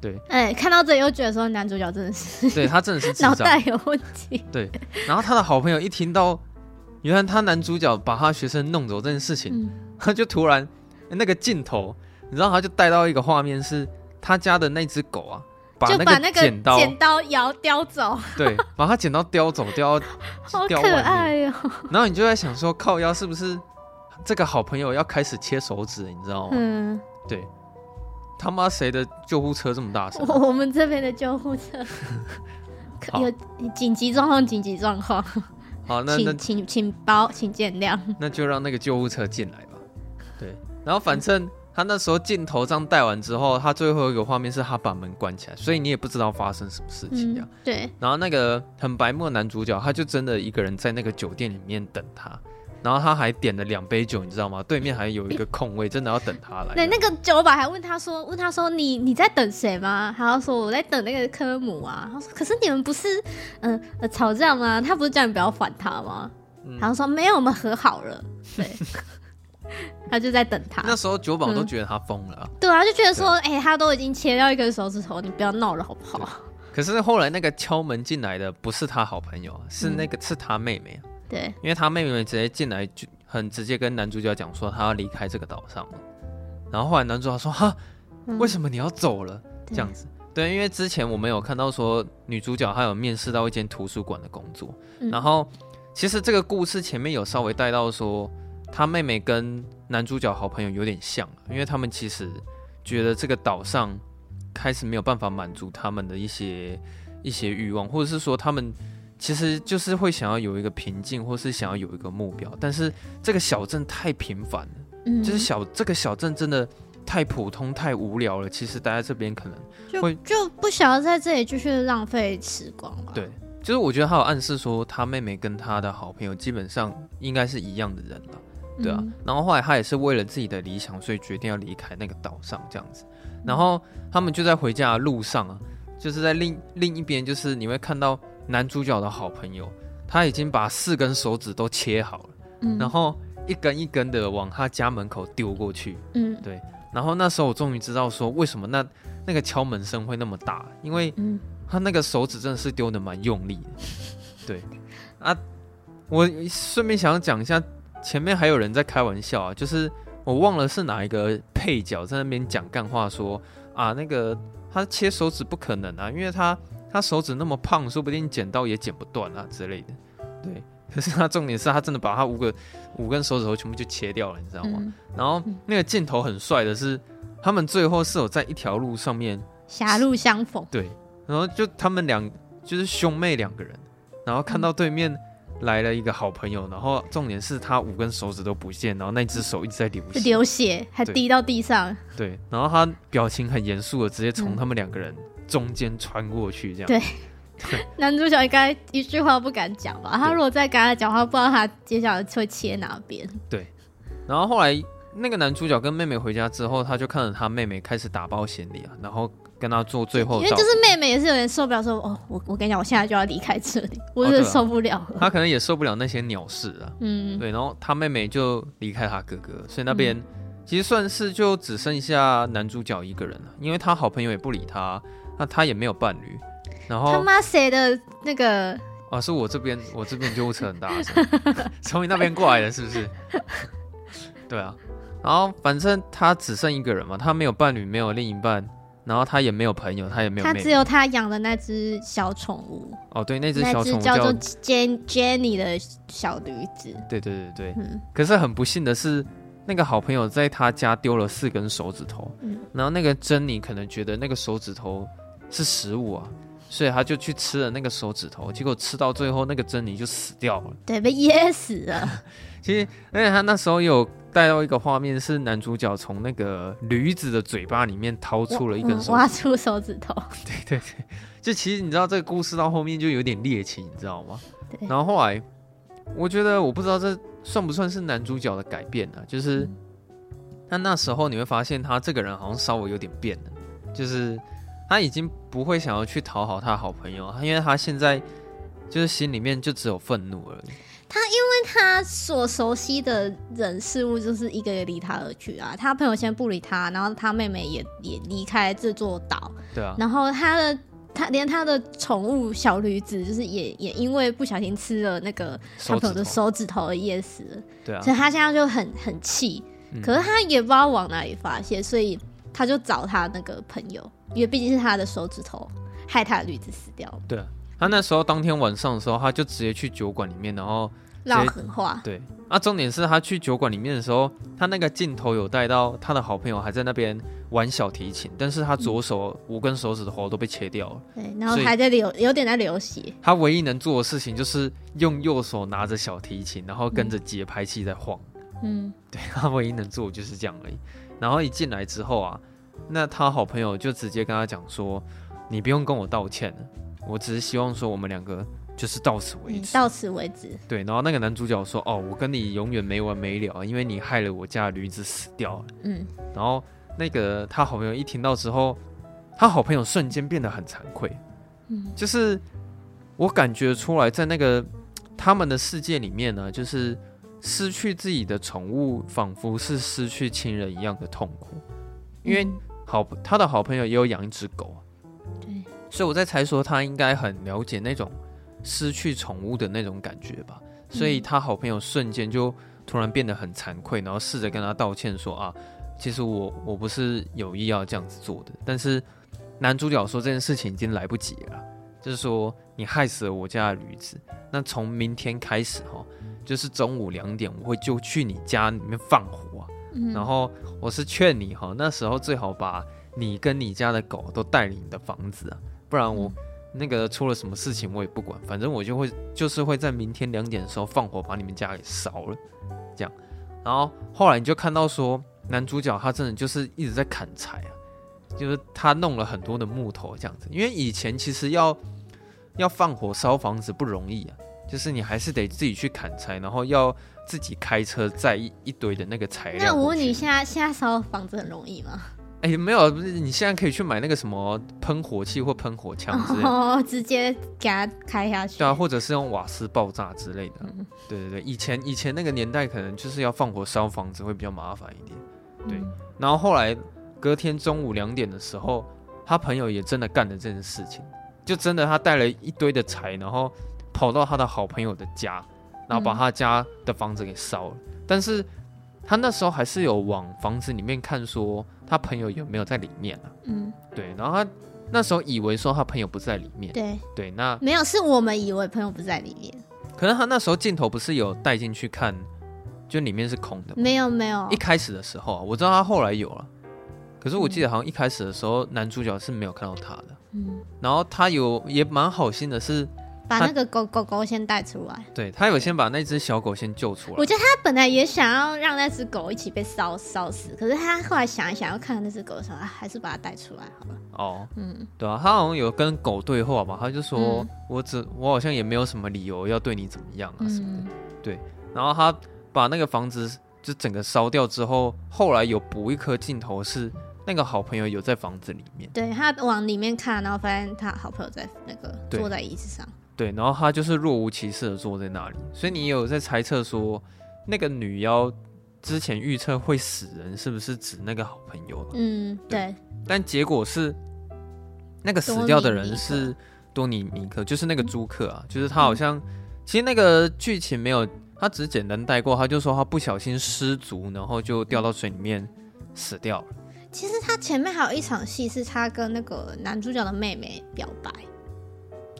对，哎、欸，看到这里又觉得说男主角真的是，对他真的是 脑袋有问题。对，然后他的好朋友一听到原来他男主角把他学生弄走这件事情，嗯、他就突然、欸、那个镜头，你知道他就带到一个画面是他家的那只狗啊。把那个剪刀剪刀摇叼走，对，把它剪刀叼走，叼 好可爱哦。然后你就在想说，靠腰是不是这个好朋友要开始切手指，你知道吗？嗯，对。他妈谁的救护车这么大声？我们这边的救护车 有紧急状况，紧急状况。好，那那请请包，请见谅。那就让那个救护车进来吧。对，然后反正。他那时候镜头这样带完之后，他最后一个画面是他把门关起来，所以你也不知道发生什么事情呀、啊嗯。对。然后那个很白目的男主角，他就真的一个人在那个酒店里面等他，然后他还点了两杯酒，你知道吗？对面还有一个空位，真的要等他来。对，那个酒保还问他说：“问他说你你在等谁吗？”他说：“我在等那个科姆啊。”他说：“可是你们不是嗯、呃、吵架吗？他不是叫你不要烦他吗？”嗯、然后说：“没有，我们和好了。”对。他就在等他。那时候酒保都觉得他疯了、啊嗯。对啊，就觉得说，哎、欸，他都已经切掉一根手指头，你不要闹了好不好？可是后来那个敲门进来的不是他好朋友，是那个、嗯、是他妹妹。对，因为他妹妹直接进来就很直接跟男主角讲说，他要离开这个岛上了。然后后来男主角说，哈，为什么你要走了？嗯、这样子。对，因为之前我们有看到说女主角她有面试到一间图书馆的工作，嗯、然后其实这个故事前面有稍微带到说。他妹妹跟男主角好朋友有点像，因为他们其实觉得这个岛上开始没有办法满足他们的一些一些欲望，或者是说他们其实就是会想要有一个平静，或是想要有一个目标，但是这个小镇太平凡了，嗯，就是小这个小镇真的太普通太无聊了，其实待在这边可能会就，就不想要在这里继续浪费时光了。对。就是我觉得他有暗示说，他妹妹跟他的好朋友基本上应该是一样的人了，对啊。嗯、然后后来他也是为了自己的理想，所以决定要离开那个岛上这样子。然后他们就在回家的路上啊，就是在另另一边，就是你会看到男主角的好朋友，他已经把四根手指都切好了，嗯、然后一根一根的往他家门口丢过去，嗯，对。然后那时候我终于知道说，为什么那那个敲门声会那么大，因为嗯。他那个手指真的是丢的蛮用力的，对啊，我顺便想要讲一下，前面还有人在开玩笑啊，就是我忘了是哪一个配角在那边讲干话说啊，那个他切手指不可能啊，因为他他手指那么胖，说不定剪刀也剪不断啊之类的，对。可是他重点是他真的把他五个五根手指头全部就切掉了，你知道吗？嗯、然后那个镜头很帅的是，他们最后是有在一条路上面狭路相逢，对。然后就他们两就是兄妹两个人，然后看到对面来了一个好朋友，然后重点是他五根手指都不见，然后那只手一直在流血，流血还滴到地上。对，然后他表情很严肃的，直接从他们两个人中间穿过去，这样。对，男主角应该一句话不敢讲吧？他如果再跟他讲话，不知道他接下来会切哪边。对，然后后来那个男主角跟妹妹回家之后，他就看着他妹妹开始打包行李啊，然后。跟他做最后，因为就是妹妹也是有点受不了，说哦，我我跟你讲，我现在就要离开这里，我真的受不了了。他可能也受不了那些鸟事啊，嗯，对，然后他妹妹就离开他哥哥，所以那边其实算是就只剩下男主角一个人了，因为他好朋友也不理他，那他也没有伴侣。然后他妈谁的那个？啊，是我这边，我这边救护车很大声，从你那边过来的，是不是？对啊，然后反正他只剩一个人嘛，他没有伴侣，没有另一半。然后他也没有朋友，他也没有妹妹。他只有他养的那只小宠物。哦，对，那只小宠物叫做 Jenny 的小驴子。对对对对。嗯。可是很不幸的是，那个好朋友在他家丢了四根手指头。嗯。然后那个珍妮可能觉得那个手指头是食物啊，所以他就去吃了那个手指头，结果吃到最后，那个珍妮就死掉了。对，被噎死了。其实，而且他那时候有。带到一个画面是男主角从那个驴子的嘴巴里面掏出了一根手指，挖出手指头。对对对，就其实你知道这个故事到后面就有点猎奇，你知道吗？对。然后后来，我觉得我不知道这算不算是男主角的改变呢？就是，但那时候你会发现他这个人好像稍微有点变了，就是他已经不会想要去讨好他的好朋友，因为他现在就是心里面就只有愤怒而已。他因为他所熟悉的人事物就是一个个离他而去啊，他朋友先不理他，然后他妹妹也也离开这座岛，对啊，然后他的他连他的宠物小驴子就是也也因为不小心吃了那个他朋友的手指头而噎死了，对啊，所以他现在就很很气，嗯、可是他也不知道往哪里发泄，所以他就找他那个朋友，因为毕竟是他的手指头害他的驴子死掉了，对啊。他那时候当天晚上的时候，他就直接去酒馆里面，然后唠狠话。对，啊，重点是他去酒馆里面的时候，他那个镜头有带到他的好朋友还在那边玩小提琴，但是他左手五根手指头都被切掉了。对，然后还在流，有点在流血。他唯一能做的事情就是用右手拿着小提琴，然后跟着节拍器在晃。嗯，对，他唯一能做的就是这样而已。然后一进来之后啊，那他好朋友就直接跟他讲说：“你不用跟我道歉了。”我只是希望说，我们两个就是到此为止，嗯，到此为止。对，然后那个男主角说：“哦，我跟你永远没完没了，因为你害了我家的驴子死掉了。”嗯，然后那个他好朋友一听到之后，他好朋友瞬间变得很惭愧。嗯，就是我感觉出来，在那个他们的世界里面呢，就是失去自己的宠物，仿佛是失去亲人一样的痛苦。因为好，他的好朋友也有养一只狗。所以我在猜说，他应该很了解那种失去宠物的那种感觉吧。所以他好朋友瞬间就突然变得很惭愧，然后试着跟他道歉说：“啊，其实我我不是有意要这样子做的。”但是男主角说这件事情已经来不及了，就是说你害死了我家的驴子，那从明天开始哈，就是中午两点我会就去你家里面放火然后我是劝你哈，那时候最好把你跟你家的狗都带离你的房子啊，不然我那个出了什么事情我也不管，反正我就会就是会在明天两点的时候放火把你们家给烧了，这样。然后后来你就看到说男主角他真的就是一直在砍柴啊，就是他弄了很多的木头这样子，因为以前其实要要放火烧房子不容易啊。就是你还是得自己去砍柴，然后要自己开车载一一堆的那个材料。那我问你，现在现在烧房子很容易吗？哎、欸，没有，不是，你现在可以去买那个什么喷火器或喷火枪之类的，哦，直接给它开下去。对啊，或者是用瓦斯爆炸之类的。嗯、对对对，以前以前那个年代可能就是要放火烧房子会比较麻烦一点。对，嗯、然后后来隔天中午两点的时候，他朋友也真的干了这件事情，就真的他带了一堆的柴，然后。跑到他的好朋友的家，然后把他家的房子给烧了。嗯、但是他那时候还是有往房子里面看，说他朋友有没有在里面啊？嗯，对。然后他那时候以为说他朋友不在里面。对对，那没有，是我们以为朋友不在里面。可能他那时候镜头不是有带进去看，就里面是空的。没有没有。一开始的时候啊，我知道他后来有了，可是我记得好像一开始的时候，男主角是没有看到他的。嗯。然后他有也蛮好心的是。把那个狗狗狗先带出来，对，他有先把那只小狗先救出来。我觉得他本来也想要让那只狗一起被烧烧死，可是他后来想一想，要看那只狗的时候，还是把它带出来好了。哦，嗯，对啊，他好像有跟狗对话吧？他就说：“嗯、我只我好像也没有什么理由要对你怎么样啊什么的。嗯”对，然后他把那个房子就整个烧掉之后，后来有补一颗镜头是那个好朋友有在房子里面，对，他往里面看，然后发现他好朋友在那个坐在椅子上。对，然后他就是若无其事的坐在那里，所以你有在猜测说，那个女妖之前预测会死人，是不是指那个好朋友？嗯，对。对，但结果是，那个死掉的人是多尼尼克，就是那个租客啊，就是他好像，嗯、其实那个剧情没有，他只是简单带过，他就说他不小心失足，然后就掉到水里面死掉了。其实他前面还有一场戏，是他跟那个男主角的妹妹表白。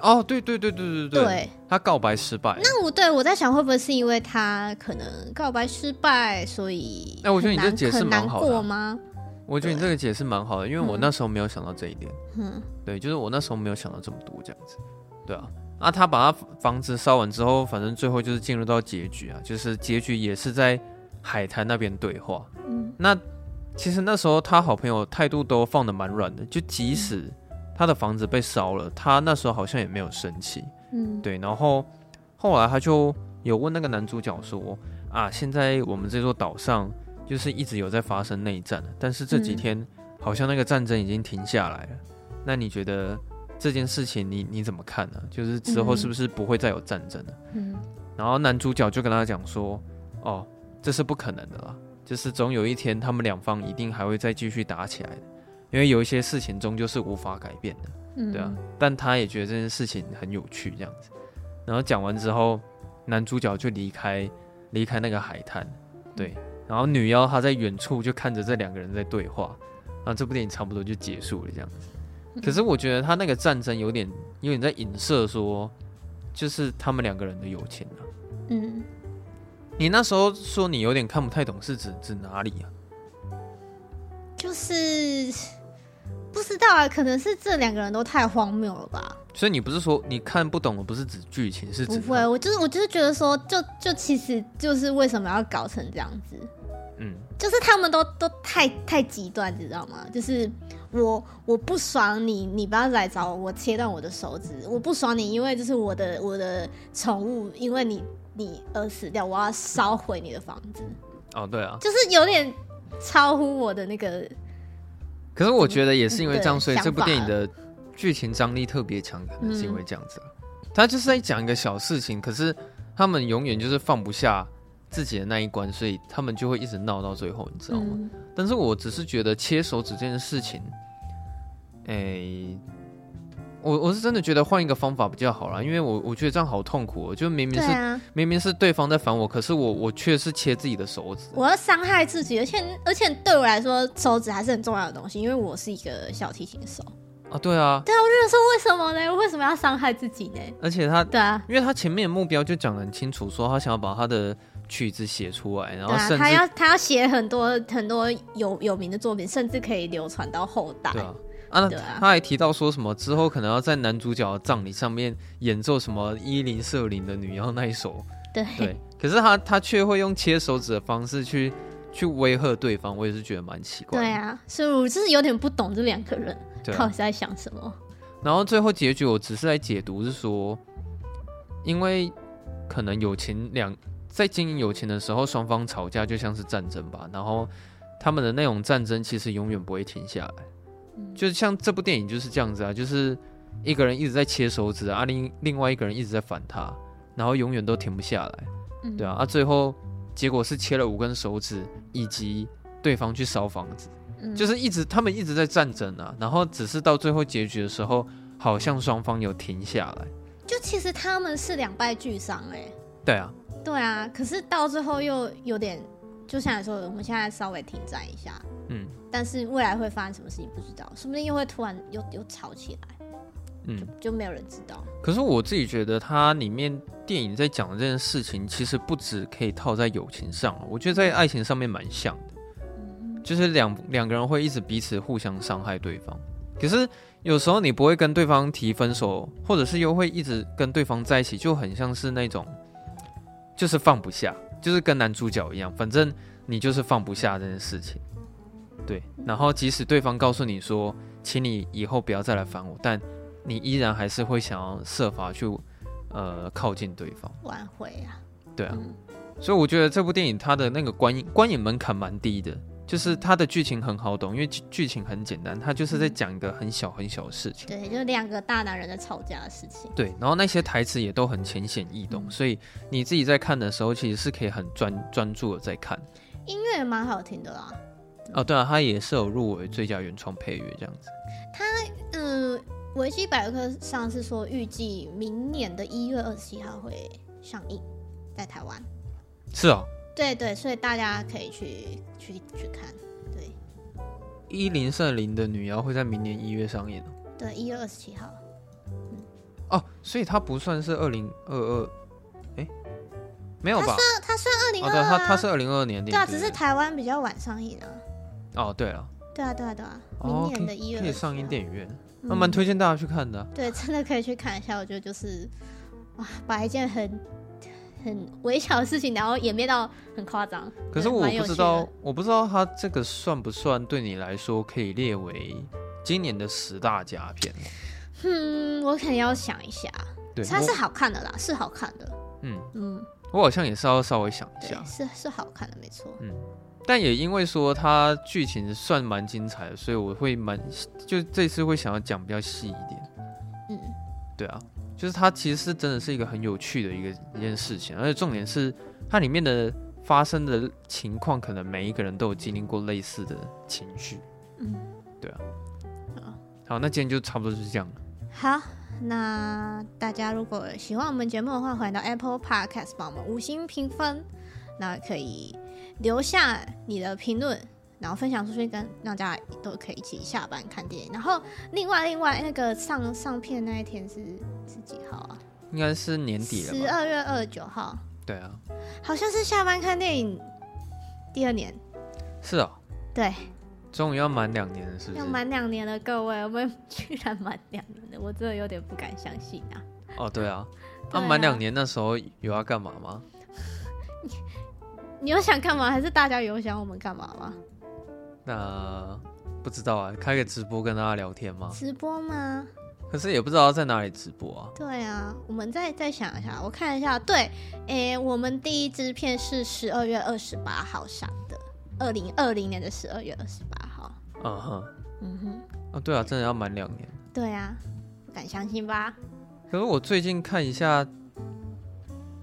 哦，对对对对对对，对他告白失败。那我对我在想，会不会是因为他可能告白失败，所以哎，我觉得你这解释蛮好的吗？我觉得你这个解释蛮好的，因为我那时候没有想到这一点。嗯，对，就是我那时候没有想到这么多这样子。对啊，那他把他房子烧完之后，反正最后就是进入到结局啊，就是结局也是在海滩那边对话。嗯，那其实那时候他好朋友态度都放的蛮软的，就即使。嗯他的房子被烧了，他那时候好像也没有生气，嗯，对。然后后来他就有问那个男主角说：“啊，现在我们这座岛上就是一直有在发生内战，但是这几天好像那个战争已经停下来了。嗯、那你觉得这件事情你你怎么看呢？就是之后是不是不会再有战争了？”嗯。然后男主角就跟他讲说：“哦，这是不可能的啦，就是总有一天他们两方一定还会再继续打起来的。”因为有一些事情终究是无法改变的，嗯、对啊。但他也觉得这件事情很有趣，这样子。然后讲完之后，男主角就离开，离开那个海滩，对。然后女妖她在远处就看着这两个人在对话，然后这部电影差不多就结束了，这样子。可是我觉得他那个战争有点，有点在影射说，就是他们两个人的友情啊。嗯。你那时候说你有点看不太懂，是指指哪里啊？就是。不知道啊，可能是这两个人都太荒谬了吧。所以你不是说你看不懂的，不是指剧情，是指不会。我就是我就是觉得说，就就其实就是为什么要搞成这样子？嗯，就是他们都都太太极端，你知道吗？就是我我不爽你，你不要来找我，我切断我的手指。我不爽你，因为就是我的我的宠物，因为你你而死掉，我要烧毁你的房子。哦，对啊，就是有点超乎我的那个。可是我觉得也是因为这样，所以这部电影的剧情张力特别强，可能是因为这样子。他就是在讲一个小事情，可是他们永远就是放不下自己的那一关，所以他们就会一直闹到最后，你知道吗？但是我只是觉得切手指这件事情，哎。我我是真的觉得换一个方法比较好啦，因为我我觉得这样好痛苦喔，就明明是、啊、明明是对方在烦我，可是我我却是切自己的手指，我要伤害自己，而且而且对我来说手指还是很重要的东西，因为我是一个小提琴手，啊，对啊，对啊，我就说为什么呢？为什么要伤害自己呢？而且他，对啊，因为他前面的目标就讲得很清楚，说他想要把他的曲子写出来，然后甚至、啊、他要他要写很多很多有有名的作品，甚至可以流传到后代。对啊，啊，啊他还提到说什么之后可能要在男主角的葬礼上面演奏什么伊林舍林的女妖那一首。对对，可是他他却会用切手指的方式去去威吓对方，我也是觉得蛮奇怪。对啊，所以我就是有点不懂这两个人到底在想什么。啊。然后最后结局，我只是在解读是说，因为可能友情两在经营友情的时候，双方吵架就像是战争吧。然后他们的那种战争其实永远不会停下来，嗯、就像这部电影就是这样子啊，就是一个人一直在切手指啊，另另外一个人一直在反他。然后永远都停不下来，嗯、对啊，啊，最后结果是切了五根手指，以及对方去烧房子，嗯、就是一直他们一直在战争啊，然后只是到最后结局的时候，好像双方有停下来，就其实他们是两败俱伤哎，对啊，对啊，可是到最后又有点，就像你说的，我们现在稍微停战一下，嗯，但是未来会发生什么事情不知道，说不定又会突然又又吵起来。嗯，就，就没有人知道。可是我自己觉得，它里面电影在讲的这件事情，其实不止可以套在友情上，我觉得在爱情上面蛮像的。嗯，就是两两个人会一直彼此互相伤害对方。可是有时候你不会跟对方提分手，或者是又会一直跟对方在一起，就很像是那种，就是放不下，就是跟男主角一样，反正你就是放不下这件事情。对，然后即使对方告诉你说，请你以后不要再来烦我，但你依然还是会想要设法去，呃，靠近对方，挽回啊。对啊，嗯、所以我觉得这部电影它的那个观影观影门槛蛮低的，就是它的剧情很好懂，因为剧情很简单，它就是在讲一个很小很小的事情。对，就是两个大男人在吵架的事情。对，然后那些台词也都很浅显易懂，嗯、所以你自己在看的时候，其实是可以很专专注的在看。音乐也蛮好听的啦。哦，对啊，它也是有入围最佳原创配乐这样子。它，嗯。维基百科上是说，预计明年的一月二十七号会上映在台湾。是啊、哦。对对，所以大家可以去去去看。对。伊林舍林的女妖会在明年一月上映。对，一月二十七号。嗯。哦，所以它不算是二零二二？哎，没有吧？它算它算二零二二。它它是二零二二年。对啊，只是台湾比较晚上映啊。哦，对了。对啊，对啊，对啊，明年的一月、哦、可以上映电影院。那蛮推荐大家去看的。对，真的可以去看一下。我觉得就是，哇，把一件很很微小的事情，然后演变到很夸张。可是我不知道，我不知道它这个算不算对你来说可以列为今年的十大佳片？嗯，我肯定要想一下。对，它是好看的啦，是好看的。嗯嗯，我好像也是要稍微想一下。是是好看的，没错。嗯。但也因为说它剧情算蛮精彩的，所以我会蛮就这次会想要讲比较细一点。嗯，对啊，就是它其实是真的是一个很有趣的一个一件事情，而且重点是它里面的发生的情况，可能每一个人都有经历过类似的情绪。嗯，对啊。好，好，那今天就差不多就是这样了。好，那大家如果喜欢我们节目的话，欢迎到 Apple Podcast 帮我们五星评分，那可以。留下你的评论，然后分享出去，跟让大家都可以一起下班看电影。然后另外另外那个上上片那一天是是几号啊？应该是年底了，十二月二十九号。对啊，好像是下班看电影第二年。是啊、哦。对。终于要满两年了，是不是？要满两年了，各位，我们居然满两年了，我真的有点不敢相信啊。哦，对啊。那满两年那时候有要干嘛吗？你有想干嘛？还是大家有想我们干嘛吗？那不知道啊，开个直播跟大家聊天吗？直播吗？可是也不知道在哪里直播啊。对啊，我们再再想一下，我看一下。对，诶，我们第一支片是十二月二十八号上的，二零二零年的十二月二十八号。嗯哼，嗯哼。啊，对啊，真的要满两年。对啊，不敢相信吧？可是我最近看一下。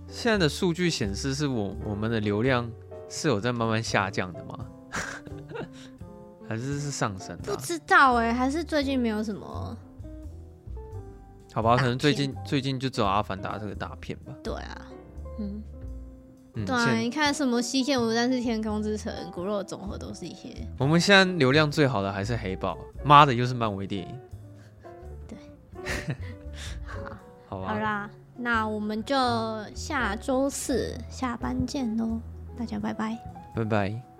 现在的数据显示，是我我们的流量是有在慢慢下降的吗？还是是上升的？不知道哎、欸，还是最近没有什么？好吧，可能最近最近就只有《阿凡达》这个大片吧。对啊，嗯，嗯对啊，你看什么《西线无战事》《天空之城》《骨肉总和》都是一些。我们现在流量最好的还是《黑豹》，妈的，又是漫威电影。对好，好吧。好啦，那我们就下周四下班见喽，大家拜拜，拜拜。